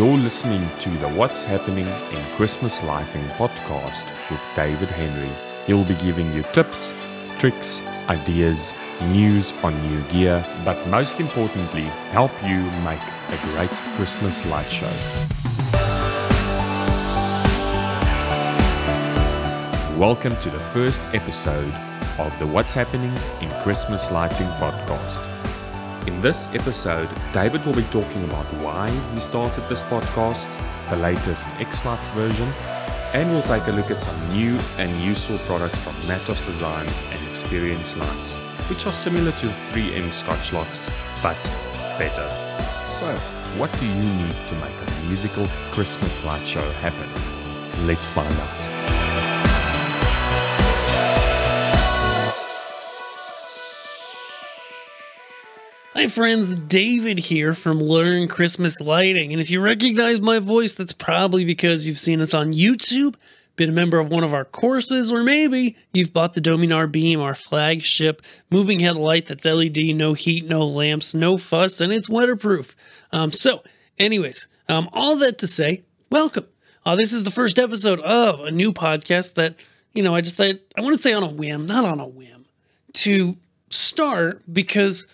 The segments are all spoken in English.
You're listening to the What's Happening in Christmas Lighting podcast with David Henry. He'll be giving you tips, tricks, ideas, news on new gear, but most importantly, help you make a great Christmas light show. Welcome to the first episode of the What's Happening in Christmas Lighting podcast. In this episode, David will be talking about why he started this podcast, the latest xLights version, and we'll take a look at some new and useful products from Mattos Designs and Experience Lights, which are similar to 3M ScotchLoks, but better. So, what do you need to make a musical Christmas light show happen? Let's find out. Hi, friends. David here from Learn Christmas Lighting. And if you recognize my voice, that's probably because you've seen us on YouTube, been a member of one of our courses, or maybe you've bought the Dominar Beam, our flagship moving head light that's LED, no heat, no lamps, no fuss, and it's waterproof. Um, so, anyways, um, all that to say, welcome. Uh, this is the first episode of a new podcast that, you know, I decided, I want to say on a whim, not on a whim, to start because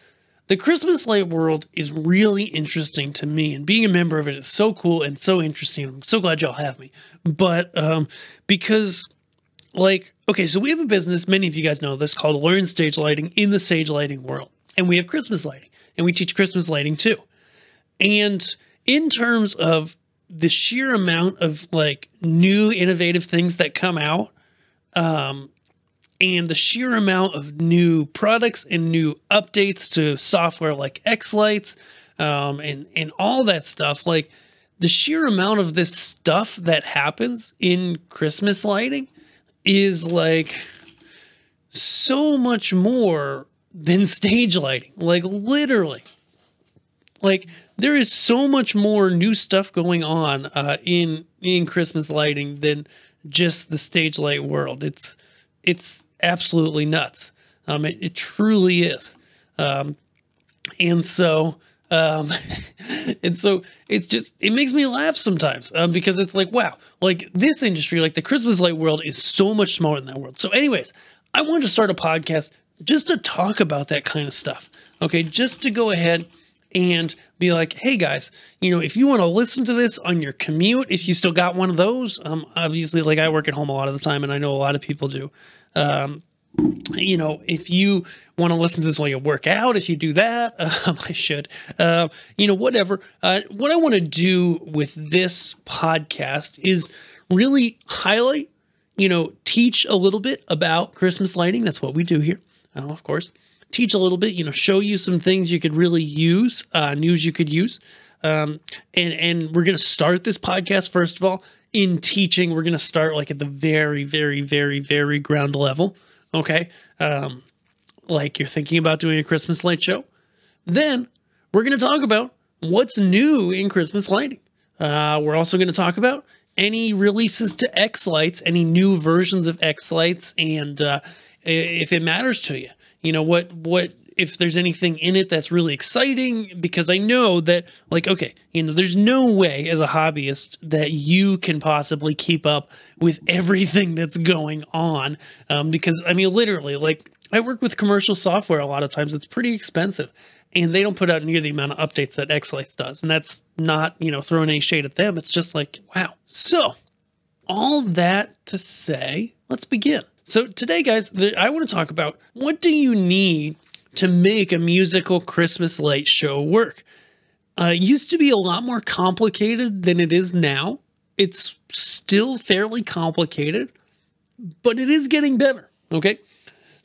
the Christmas light world is really interesting to me, and being a member of it is so cool and so interesting. I'm so glad y'all have me. But um, because, like, okay, so we have a business, many of you guys know this, called Learn Stage Lighting in the stage lighting world. And we have Christmas lighting, and we teach Christmas lighting too. And in terms of the sheer amount of like new innovative things that come out, um, and the sheer amount of new products and new updates to software like xLights um, and and all that stuff, like the sheer amount of this stuff that happens in Christmas lighting is like so much more than stage lighting. Like literally, like there is so much more new stuff going on uh, in in Christmas lighting than just the stage light world. It's it's absolutely nuts. Um, it, it truly is. Um, and so, um, and so it's just, it makes me laugh sometimes um, because it's like, wow, like this industry, like the Christmas light world is so much smaller than that world. So, anyways, I wanted to start a podcast just to talk about that kind of stuff. Okay. Just to go ahead and be like, hey guys, you know, if you want to listen to this on your commute, if you still got one of those, um, obviously, like I work at home a lot of the time, and I know a lot of people do. Um, you know, if you want to listen to this while you work out, if you do that, um, I should, uh, you know, whatever. Uh, what I want to do with this podcast is really highlight, you know, teach a little bit about Christmas lighting. That's what we do here, uh, of course. Teach a little bit, you know, show you some things you could really use, uh, news you could use. Um, and and we're gonna start this podcast first of all in teaching. We're gonna start like at the very, very, very, very ground level. Okay, um, like you're thinking about doing a Christmas light show. Then we're gonna talk about what's new in Christmas lighting. Uh, we're also gonna talk about any releases to xLights, any new versions of xLights, and uh, if it matters to you, you know what what if there's anything in it that's really exciting because I know that like okay, you know, there's no way as a hobbyist that you can possibly keep up with everything that's going on um, because I mean literally like I work with commercial software a lot of times it's pretty expensive and they don't put out near the amount of updates that xLights does and that's not, you know, throwing any shade at them. It's just like, wow. So, all that to say, let's begin. So today, guys, I want to talk about what do you need to make a musical Christmas light show work. Uh, used to be a lot more complicated than it is now. It's still fairly complicated, but it is getting better. Okay.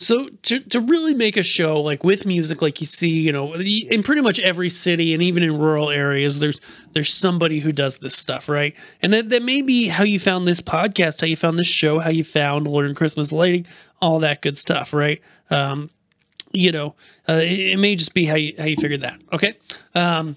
So to, to really make a show like with music, like you see, you know, in pretty much every city and even in rural areas, there's there's somebody who does this stuff, right? And that, that may be how you found this podcast, how you found this show, how you found Learn Christmas Lighting, all that good stuff, right? Um, you know, uh, it, it, may just be how you how you figured that. Okay. Um,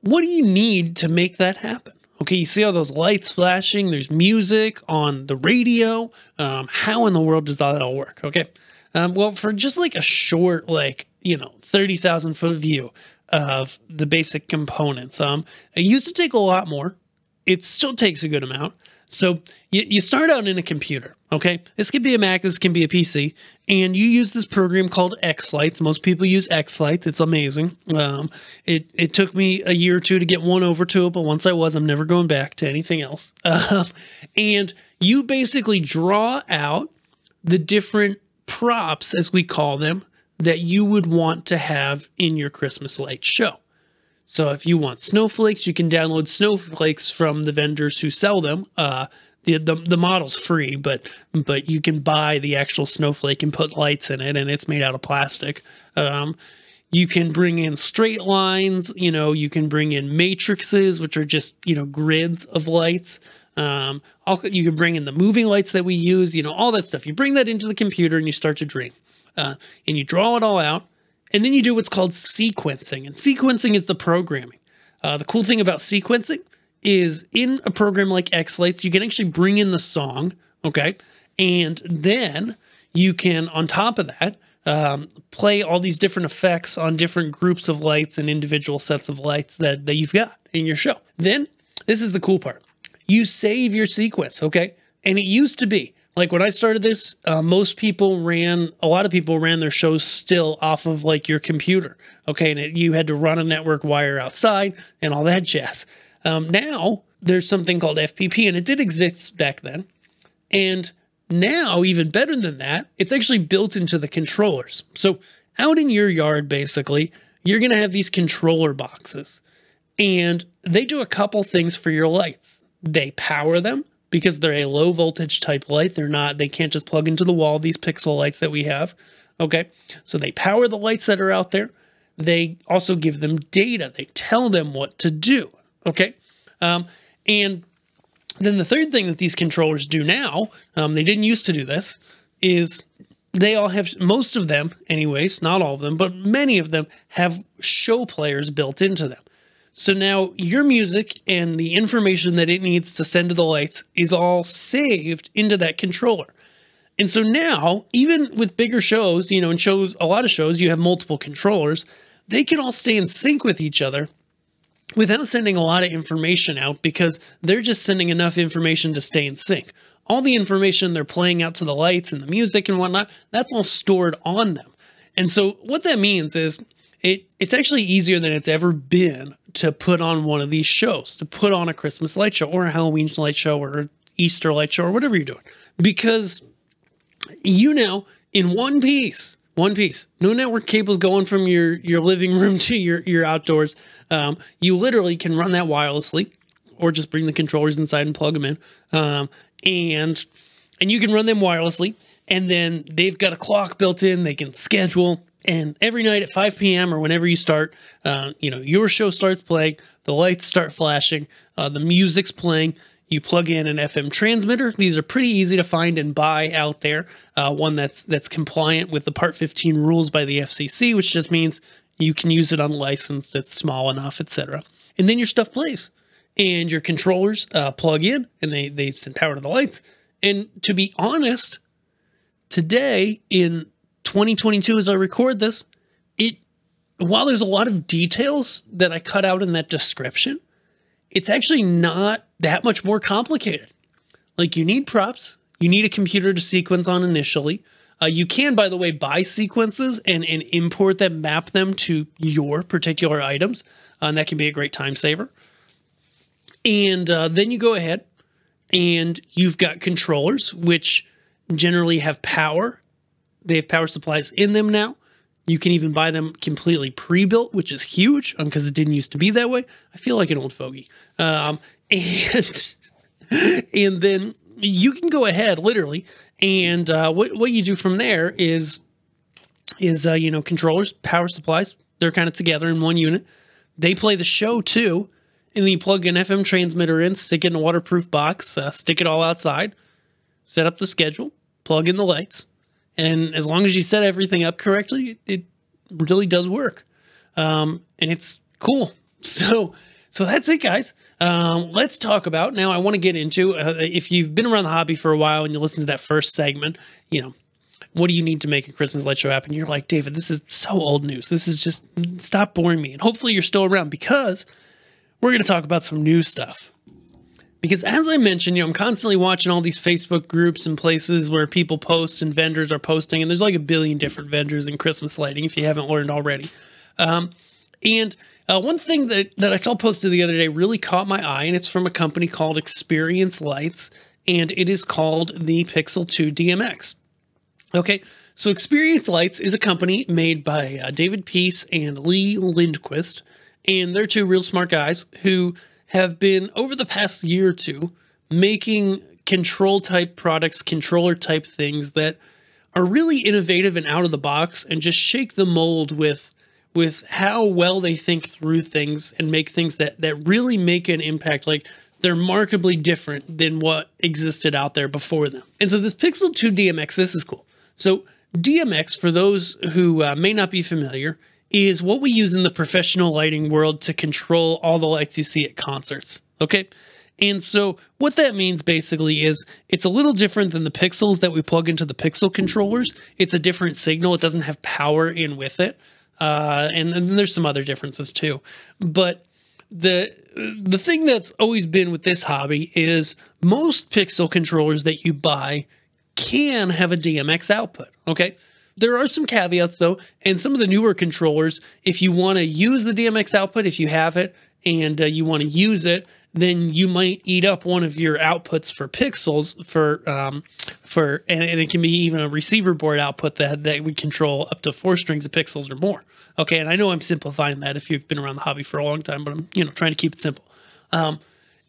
what do you need to make that happen? Okay, you see all those lights flashing. There's music on the radio. Um, how in the world does that all work? Okay. Um, well, for just like a short, like you know, thirty thousand foot view, of the basic components. Um, it used to take a lot more. It still takes a good amount. So you, you start out in a computer, okay? This can be a Mac, this can be a PC, and you use this program called xLights. Most people use xLights. It's amazing. Um, it, it took me a year or two to get one over to it, but once I was, I'm never going back to anything else. Uh, and you basically draw out the different props, as we call them, that you would want to have in your Christmas light show. So if you want snowflakes, you can download snowflakes from the vendors who sell them. Uh, the, the the model's free, but but you can buy the actual snowflake and put lights in it, and it's made out of plastic. Um, you can bring in straight lines. You know, you can bring in matrices, which are just you know grids of lights. Um, you can bring in the moving lights that we use. You know, all that stuff. You bring that into the computer and you start to dream, uh, and you draw it all out and then you do what's called sequencing. And sequencing is the programming. Uh, the cool thing about sequencing is in a program like xLights, you can actually bring in the song, okay? And then you can, on top of that, um, play all these different effects on different groups of lights and individual sets of lights that, that you've got in your show. Then, this is the cool part. You save your sequence, okay? And it used to be like when I started this, uh, most people ran, a lot of people ran their shows still off of like your computer. Okay. And it, you had to run a network wire outside and all that jazz. Um, now there's something called FPP and it did exist back then. And now, even better than that, it's actually built into the controllers. So out in your yard, basically, you're going to have these controller boxes and they do a couple things for your lights. They power them because they're a low voltage type light. They're not, they can't just plug into the wall, these pixel lights that we have. Okay. So they power the lights that are out there. They also give them data. They tell them what to do. Okay. Um, and then the third thing that these controllers do now, um, they didn't used to do this, is they all have, most of them, anyways, not all of them, but many of them have show players built into them. So now your music and the information that it needs to send to the lights is all saved into that controller. And so now, even with bigger shows, you know, in shows, a lot of shows, you have multiple controllers, they can all stay in sync with each other without sending a lot of information out because they're just sending enough information to stay in sync. All the information they're playing out to the lights and the music and whatnot, that's all stored on them. And so what that means is it it's actually easier than it's ever been to put on one of these shows, to put on a Christmas light show or a Halloween light show or Easter light show or whatever you're doing. Because you now, in one piece, one piece, no network cables going from your, your living room to your, your outdoors. Um, you literally can run that wirelessly or just bring the controllers inside and plug them in. Um, and and you can run them wirelessly. And then they've got a clock built in. They can schedule and every night at 5 p.m. or whenever you start, uh, you know, your show starts playing, the lights start flashing, uh, the music's playing. You plug in an FM transmitter. These are pretty easy to find and buy out there. Uh, one that's that's compliant with the Part 15 rules by the FCC, which just means you can use it on license that's small enough, etc. And then your stuff plays, and your controllers uh, plug in, and they they send power to the lights. And to be honest, today in 2022 as I record this, it while there's a lot of details that I cut out in that description, it's actually not that much more complicated. Like you need props, you need a computer to sequence on initially. Uh, you can, by the way, buy sequences and, and import them, map them to your particular items, uh, and that can be a great time saver. And uh, then you go ahead and you've got controllers, which generally have power they have power supplies in them now. You can even buy them completely pre-built, which is huge because um, it didn't used to be that way. I feel like an old fogey. Um, and and then you can go ahead, literally, and uh, what what you do from there is is uh, you know controllers, power supplies. They're kind of together in one unit. They play the show too, and then you plug an FM transmitter in, stick it in a waterproof box, uh, stick it all outside, set up the schedule, plug in the lights, and as long as you set everything up correctly, it really does work. Um, and it's cool. So, so that's it, guys. Um, let's talk about now. I want to get into uh, if you've been around the hobby for a while and you listen to that first segment, you know, what do you need to make a Christmas light show happen? You're like, David, this is so old news. This is just stop boring me. And hopefully you're still around because we're going to talk about some new stuff. Because as I mentioned, you know, I'm constantly watching all these Facebook groups and places where people post and vendors are posting, and there's like a billion different vendors in Christmas lighting if you haven't learned already. Um, and uh, one thing that, that I saw posted the other day really caught my eye, and it's from a company called Experience Lights, and it is called the Pixel2DMX. Okay, so Experience Lights is a company made by uh, David Peace and Lee Lindquist, and they're two real smart guys who have been over the past year or two making control type products, controller type things that are really innovative and out of the box and just shake the mold with with how well they think through things and make things that that really make an impact like they're markedly different than what existed out there before them. And so this Pixel2DMX this is cool. So DMX for those who uh, may not be familiar is what we use in the professional lighting world to control all the lights you see at concerts. Okay. And so what that means basically is it's a little different than the pixels that we plug into the pixel controllers. It's a different signal. It doesn't have power in with it. Uh, and, and there's some other differences too. But the the thing that's always been with this hobby is most pixel controllers that you buy can have a DMX output. Okay. There are some caveats though, and some of the newer controllers, if you want to use the DMX output, if you have it and uh, you want to use it, then you might eat up one of your outputs for pixels for um, for and, and, it can be even a receiver board output that that would control up to four strings of pixels or more. Okay, and I know I'm simplifying that if you've been around the hobby for a long time, but I'm you know trying to keep it simple. Um,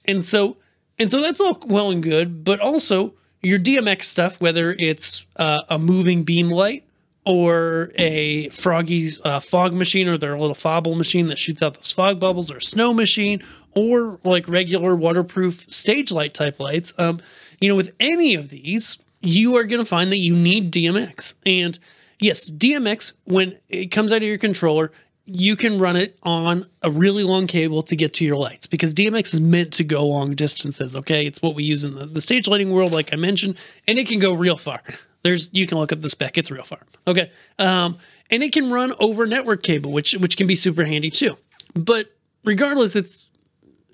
and so and so that's all well and good, but also your DMX stuff, whether it's uh, a moving beam light or a Froggy's uh, fog machine or their little Fobble machine that shoots out those fog bubbles or a snow machine or like regular waterproof stage light type lights. Um, you know, with any of these, you are going to find that you need DMX. And yes, DMX, when it comes out of your controller, you can run it on a really long cable to get to your lights because DMX is meant to go long distances. Okay. It's what we use in the, the stage lighting world, like I mentioned, and it can go real far. There's you can look up the spec; it's real far. Okay, um, and it can run over network cable, which which can be super handy too. But regardless, it's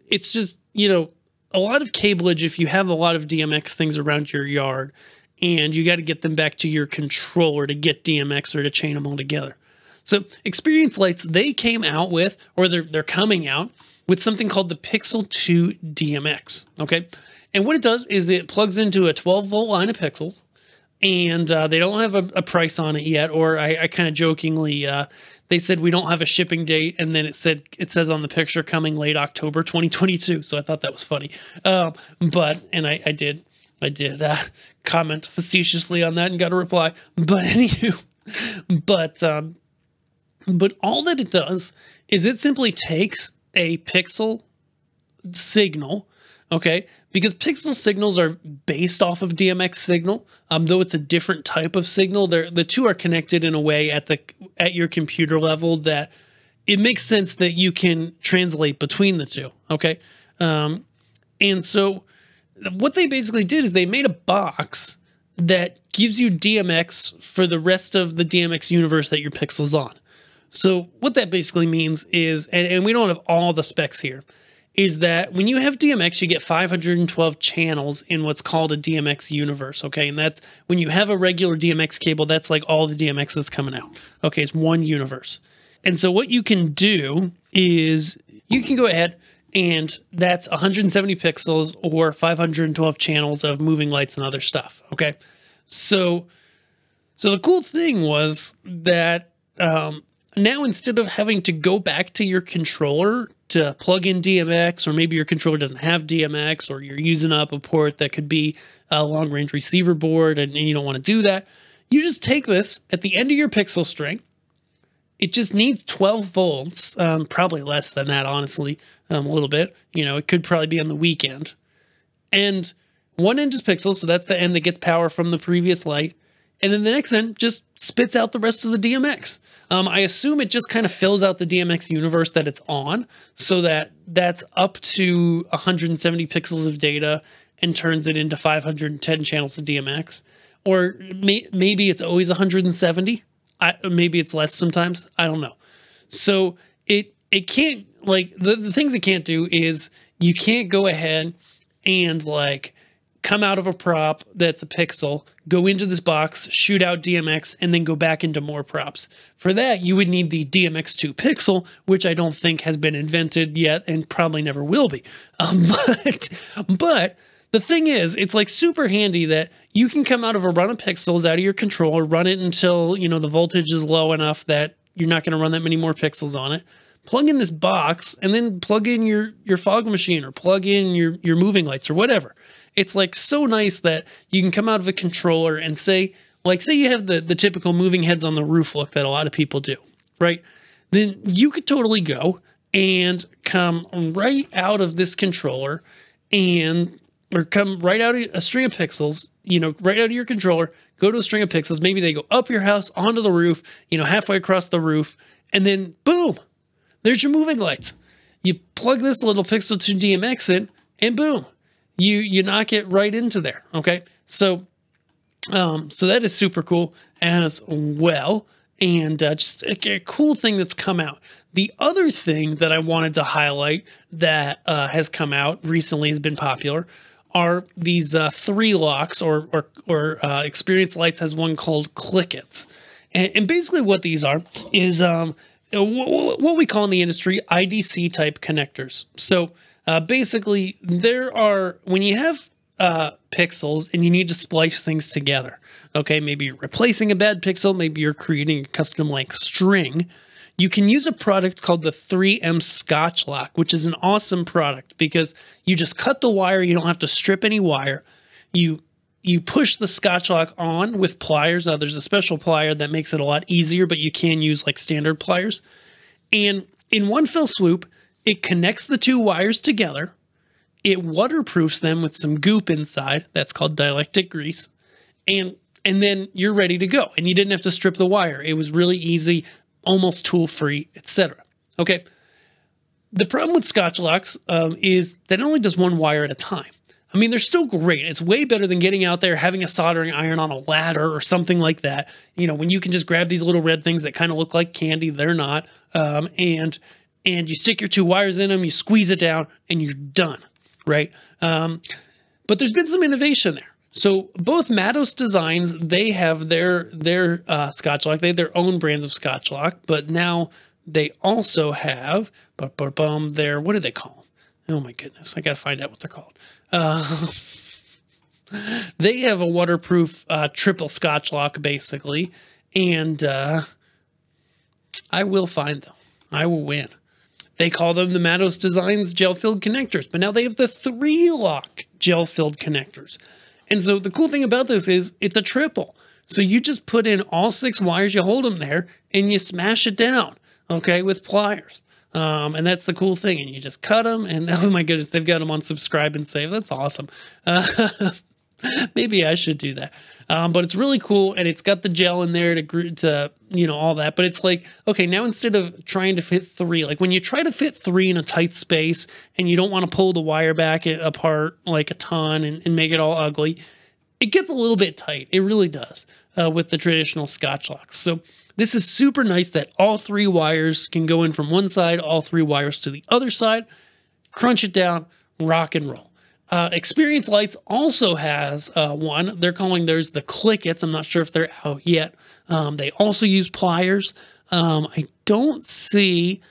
it's just you know a lot of cableage if you have a lot of DMX things around your yard, and you got to get them back to your controller to get DMX or to chain them all together. So Experience Lights they came out with, or they're they're coming out with something called the Pixel 2 DMX. Okay. And what it does is it plugs into a 12 volt line of pixels and uh, they don't have a, a, price on it yet. Or I, I kind of jokingly, uh, they said we don't have a shipping date, and then it said it says on the picture coming late October 2022. So I thought that was funny. Um, but and I, I did I did uh, comment facetiously on that and got a reply. But anywho, but um, but all that it does is it simply takes a pixel signal okay because pixel signals are based off of DMX signal, um, though it's a different type of signal. They're, the two are connected in a way at the at your computer level that it makes sense that you can translate between the two. Okay, um, and so what they basically did is they made a box that gives you DMX for the rest of the DMX universe that your pixel's on. So what that basically means is, and, and we don't have all the specs here is that when you have DMX, you get 512 channels in what's called a DMX universe. Okay. And that's when you have a regular DMX cable, that's like all the DMX that's coming out. Okay. It's one universe. And so what you can do is you can go ahead and that's 170 pixels or 512 channels of moving lights and other stuff. Okay. So, so the cool thing was that um, now instead of having to go back to your controller to plug in DMX, or maybe your controller doesn't have DMX, or you're using up a port that could be a long range receiver board and, and you don't want to do that, you just take this at the end of your pixel string. It just needs 12 volts, um, probably less than that, honestly, um, a little bit. You know, it could probably be on the weekend. And one end is pixels, so that's the end that gets power from the previous light and then the next end just spits out the rest of the DMX. Um, I assume it just kind of fills out the DMX universe that it's on, so that that's up to 170 pixels of data and turns it into 510 channels of DMX. or may, maybe it's always 170. I, maybe it's less sometimes. I don't know. So it it can't like the, the things it can't do is you can't go ahead and like come out of a prop that's a pixel, go into this box, shoot out DMX, and then go back into more props. For that, you would need the DMX2 pixel, which I don't think has been invented yet and probably never will be. Um, but, but the thing is, it's like super handy that you can come out of a run of pixels out of your controller, run it until, you know, the voltage is low enough that you're not going to run that many more pixels on it. Plug in this box and then plug in your your fog machine or plug in your your moving lights or whatever. It's like so nice that you can come out of a controller and say, like, say you have the the typical moving heads on the roof look that a lot of people do, right? Then you could totally go and come right out of this controller and or come right out of a string of pixels, you know, right out of your controller, go to a string of pixels. Maybe they go up your house onto the roof, you know, halfway across the roof, and then boom, there's your moving lights. You plug this little Pixel2DMX in, and boom, you you knock it right into there. Okay, so um, so that is super cool as well, and uh, just a, a, cool thing that's come out. The other thing that I wanted to highlight that uh, has come out recently has been popular are these uh, three locks, or or, or uh, Experience Lights has one called ClickIts, and, and basically what these are is um, what we call in the industry IDC type connectors. So uh, basically, there are when you have uh, pixels and you need to splice things together. Okay, maybe you're replacing a bad pixel, maybe you're creating a custom length string. You can use a product called the 3M ScotchLok, which is an awesome product because you just cut the wire, you don't have to strip any wire. You you push the ScotchLok on with pliers. Now, there's a special plier that makes it a lot easier, but you can use like standard pliers. And in one fell swoop, it connects the two wires together. It waterproofs them with some goop inside. That's called dielectric grease. And and then you're ready to go. And you didn't have to strip the wire. It was really easy, almost tool free, etc. Okay. The problem with ScotchLoks um, is that it only does one wire at a time. I mean, they're still great. It's way better than getting out there, having a soldering iron on a ladder or something like that. You know, when you can just grab these little red things that kind of look like candy, they're not. Um, and and you stick your two wires in them, you squeeze it down, and you're done, right? Um, but there's been some innovation there. So both Mattos Designs, they have their their uh, ScotchLok, they have their own brands of ScotchLok, but now they also have, bum, their what do they call them? Oh my goodness, I got to find out what they're called. Uh, they have a waterproof uh, triple ScotchLok, basically, and uh, I will find them. I will win. They call them the Mattos Designs gel filled connectors, but now they have the three lock gel filled connectors. And so the cool thing about this is it's a triple. So you just put in all six wires, you hold them there, and you smash it down, okay, with pliers. Um, and that's the cool thing. And you just cut them, and oh my goodness, they've got them on subscribe and save. That's awesome. Uh, maybe I should do that. Um, but it's really cool, and it's got the gel in there to to you know all that. But it's like okay, now instead of trying to fit three, like when you try to fit three in a tight space, and you don't want to pull the wire back apart like a ton and, and make it all ugly, it gets a little bit tight. It really does uh, with the traditional ScotchLoks. So this is super nice that all three wires can go in from one side, all three wires to the other side. Crunch it down, rock and roll. Uh, Experience Lights also has uh, one. They're calling theirs the ClickIts. I'm not sure if they're out yet. Um, they also use pliers. Um, I don't see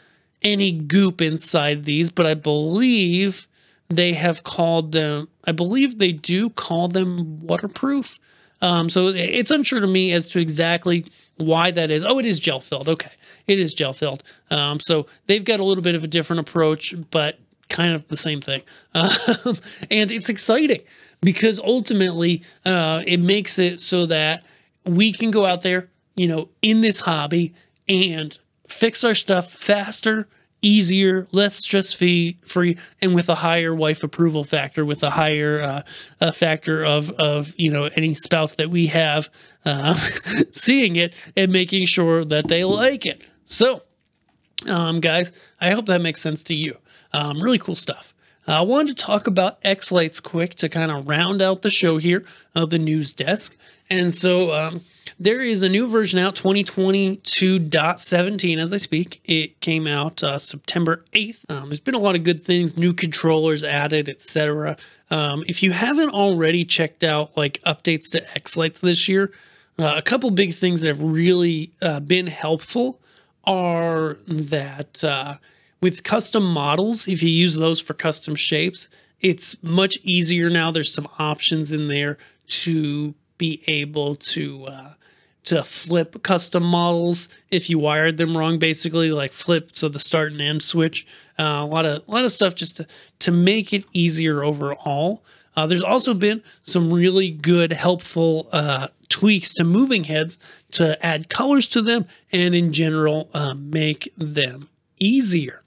any goop inside these, but I believe they have called them, I believe they do call them waterproof. Um, so it's unsure to me as to exactly why that is. Oh, it is gel filled. Okay. It is gel filled. Um, so they've got a little bit of a different approach, but kind of the same thing. Um, and it's exciting because ultimately uh, it makes it so that we can go out there, you know, in this hobby and fix our stuff faster, easier, less stress free, free, and with a higher wife approval factor, with a higher uh, a factor of of you know any spouse that we have uh, seeing it and making sure that they like it. So, um, guys, I hope that makes sense to you. Um, really cool stuff. Uh, I wanted to talk about xLights quick to kind of round out the show here of the news desk. And so um, there is a new version out, 2022.17, as I speak. It came out uh, September 8th. Um, there's been a lot of good things, new controllers added, etc. Um, if you haven't already checked out like updates to xLights this year, uh, a couple big things that have really uh, been helpful are that uh, with custom models, if you use those for custom shapes, it's much easier now. There's some options in there to be able to uh, to flip custom models if you wired them wrong, basically like flip so the start and end switch. Uh, a lot of a lot of stuff just to to make it easier overall. Uh, there's also been some really good, helpful uh, tweaks to moving heads to add colors to them and in general uh, make them easier.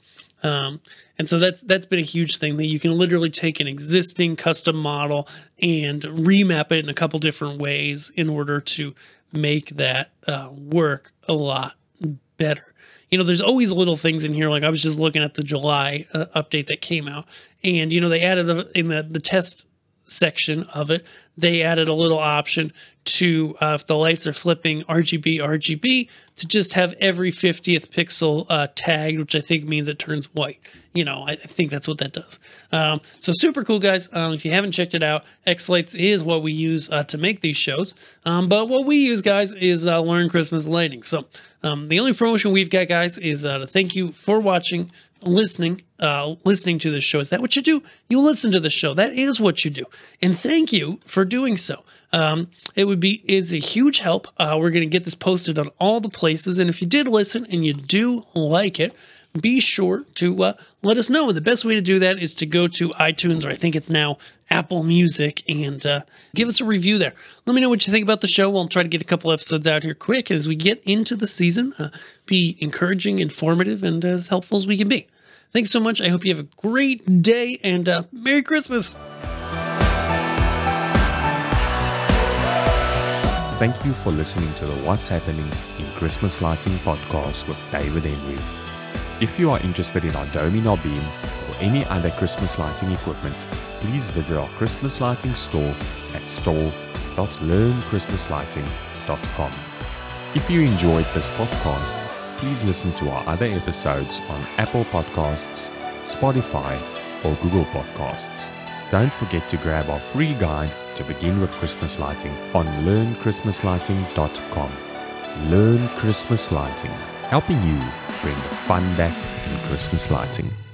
Um, and so that's that's been a huge thing that you can literally take an existing custom model and remap it in a couple different ways in order to make that uh, work a lot better. You know, there's always little things in here. Like I was just looking at the July uh, update that came out, and you know they added a, in the the test section of it, they added a little option to, uh, if the lights are flipping RGB, RGB, to just have every 50th pixel uh, tagged, which I think means it turns white. You know, I, I think that's what that does. Um, so super cool, guys. Um, if you haven't checked it out, xLights is what we use uh, to make these shows. Um, but what we use, guys, is uh, Learn Christmas Lighting. So um, the only promotion we've got, guys, is uh, to thank you for watching listening uh, listening to this show. Is that what you do? You listen to the show. That is what you do. And thank you for doing so. Um, it would be is a huge help. Uh, we're going to get this posted on all the places. And if you did listen and you do like it, be sure to uh, let us know. The best way to do that is to go to iTunes, or I think it's now Apple Music, and uh, give us a review there. Let me know what you think about the show. We'll try to get a couple episodes out here quick as we get into the season. Uh, be encouraging, informative, and as helpful as we can be. Thanks so much. I hope you have a great day and uh, Merry Christmas. Thank you for listening to the What's Happening in Christmas Lighting podcast with David Henry. If you are interested in our Dome in beam or any other Christmas lighting equipment, please visit our Christmas lighting store at store.learnchristmaslighting.com. If you enjoyed this podcast, please listen to our other episodes on Apple Podcasts, Spotify, or Google Podcasts. Don't forget to grab our free guide to begin with Christmas lighting on learnchristmaslighting.com. Learn Christmas Lighting, helping you bring the fun back in Christmas lighting.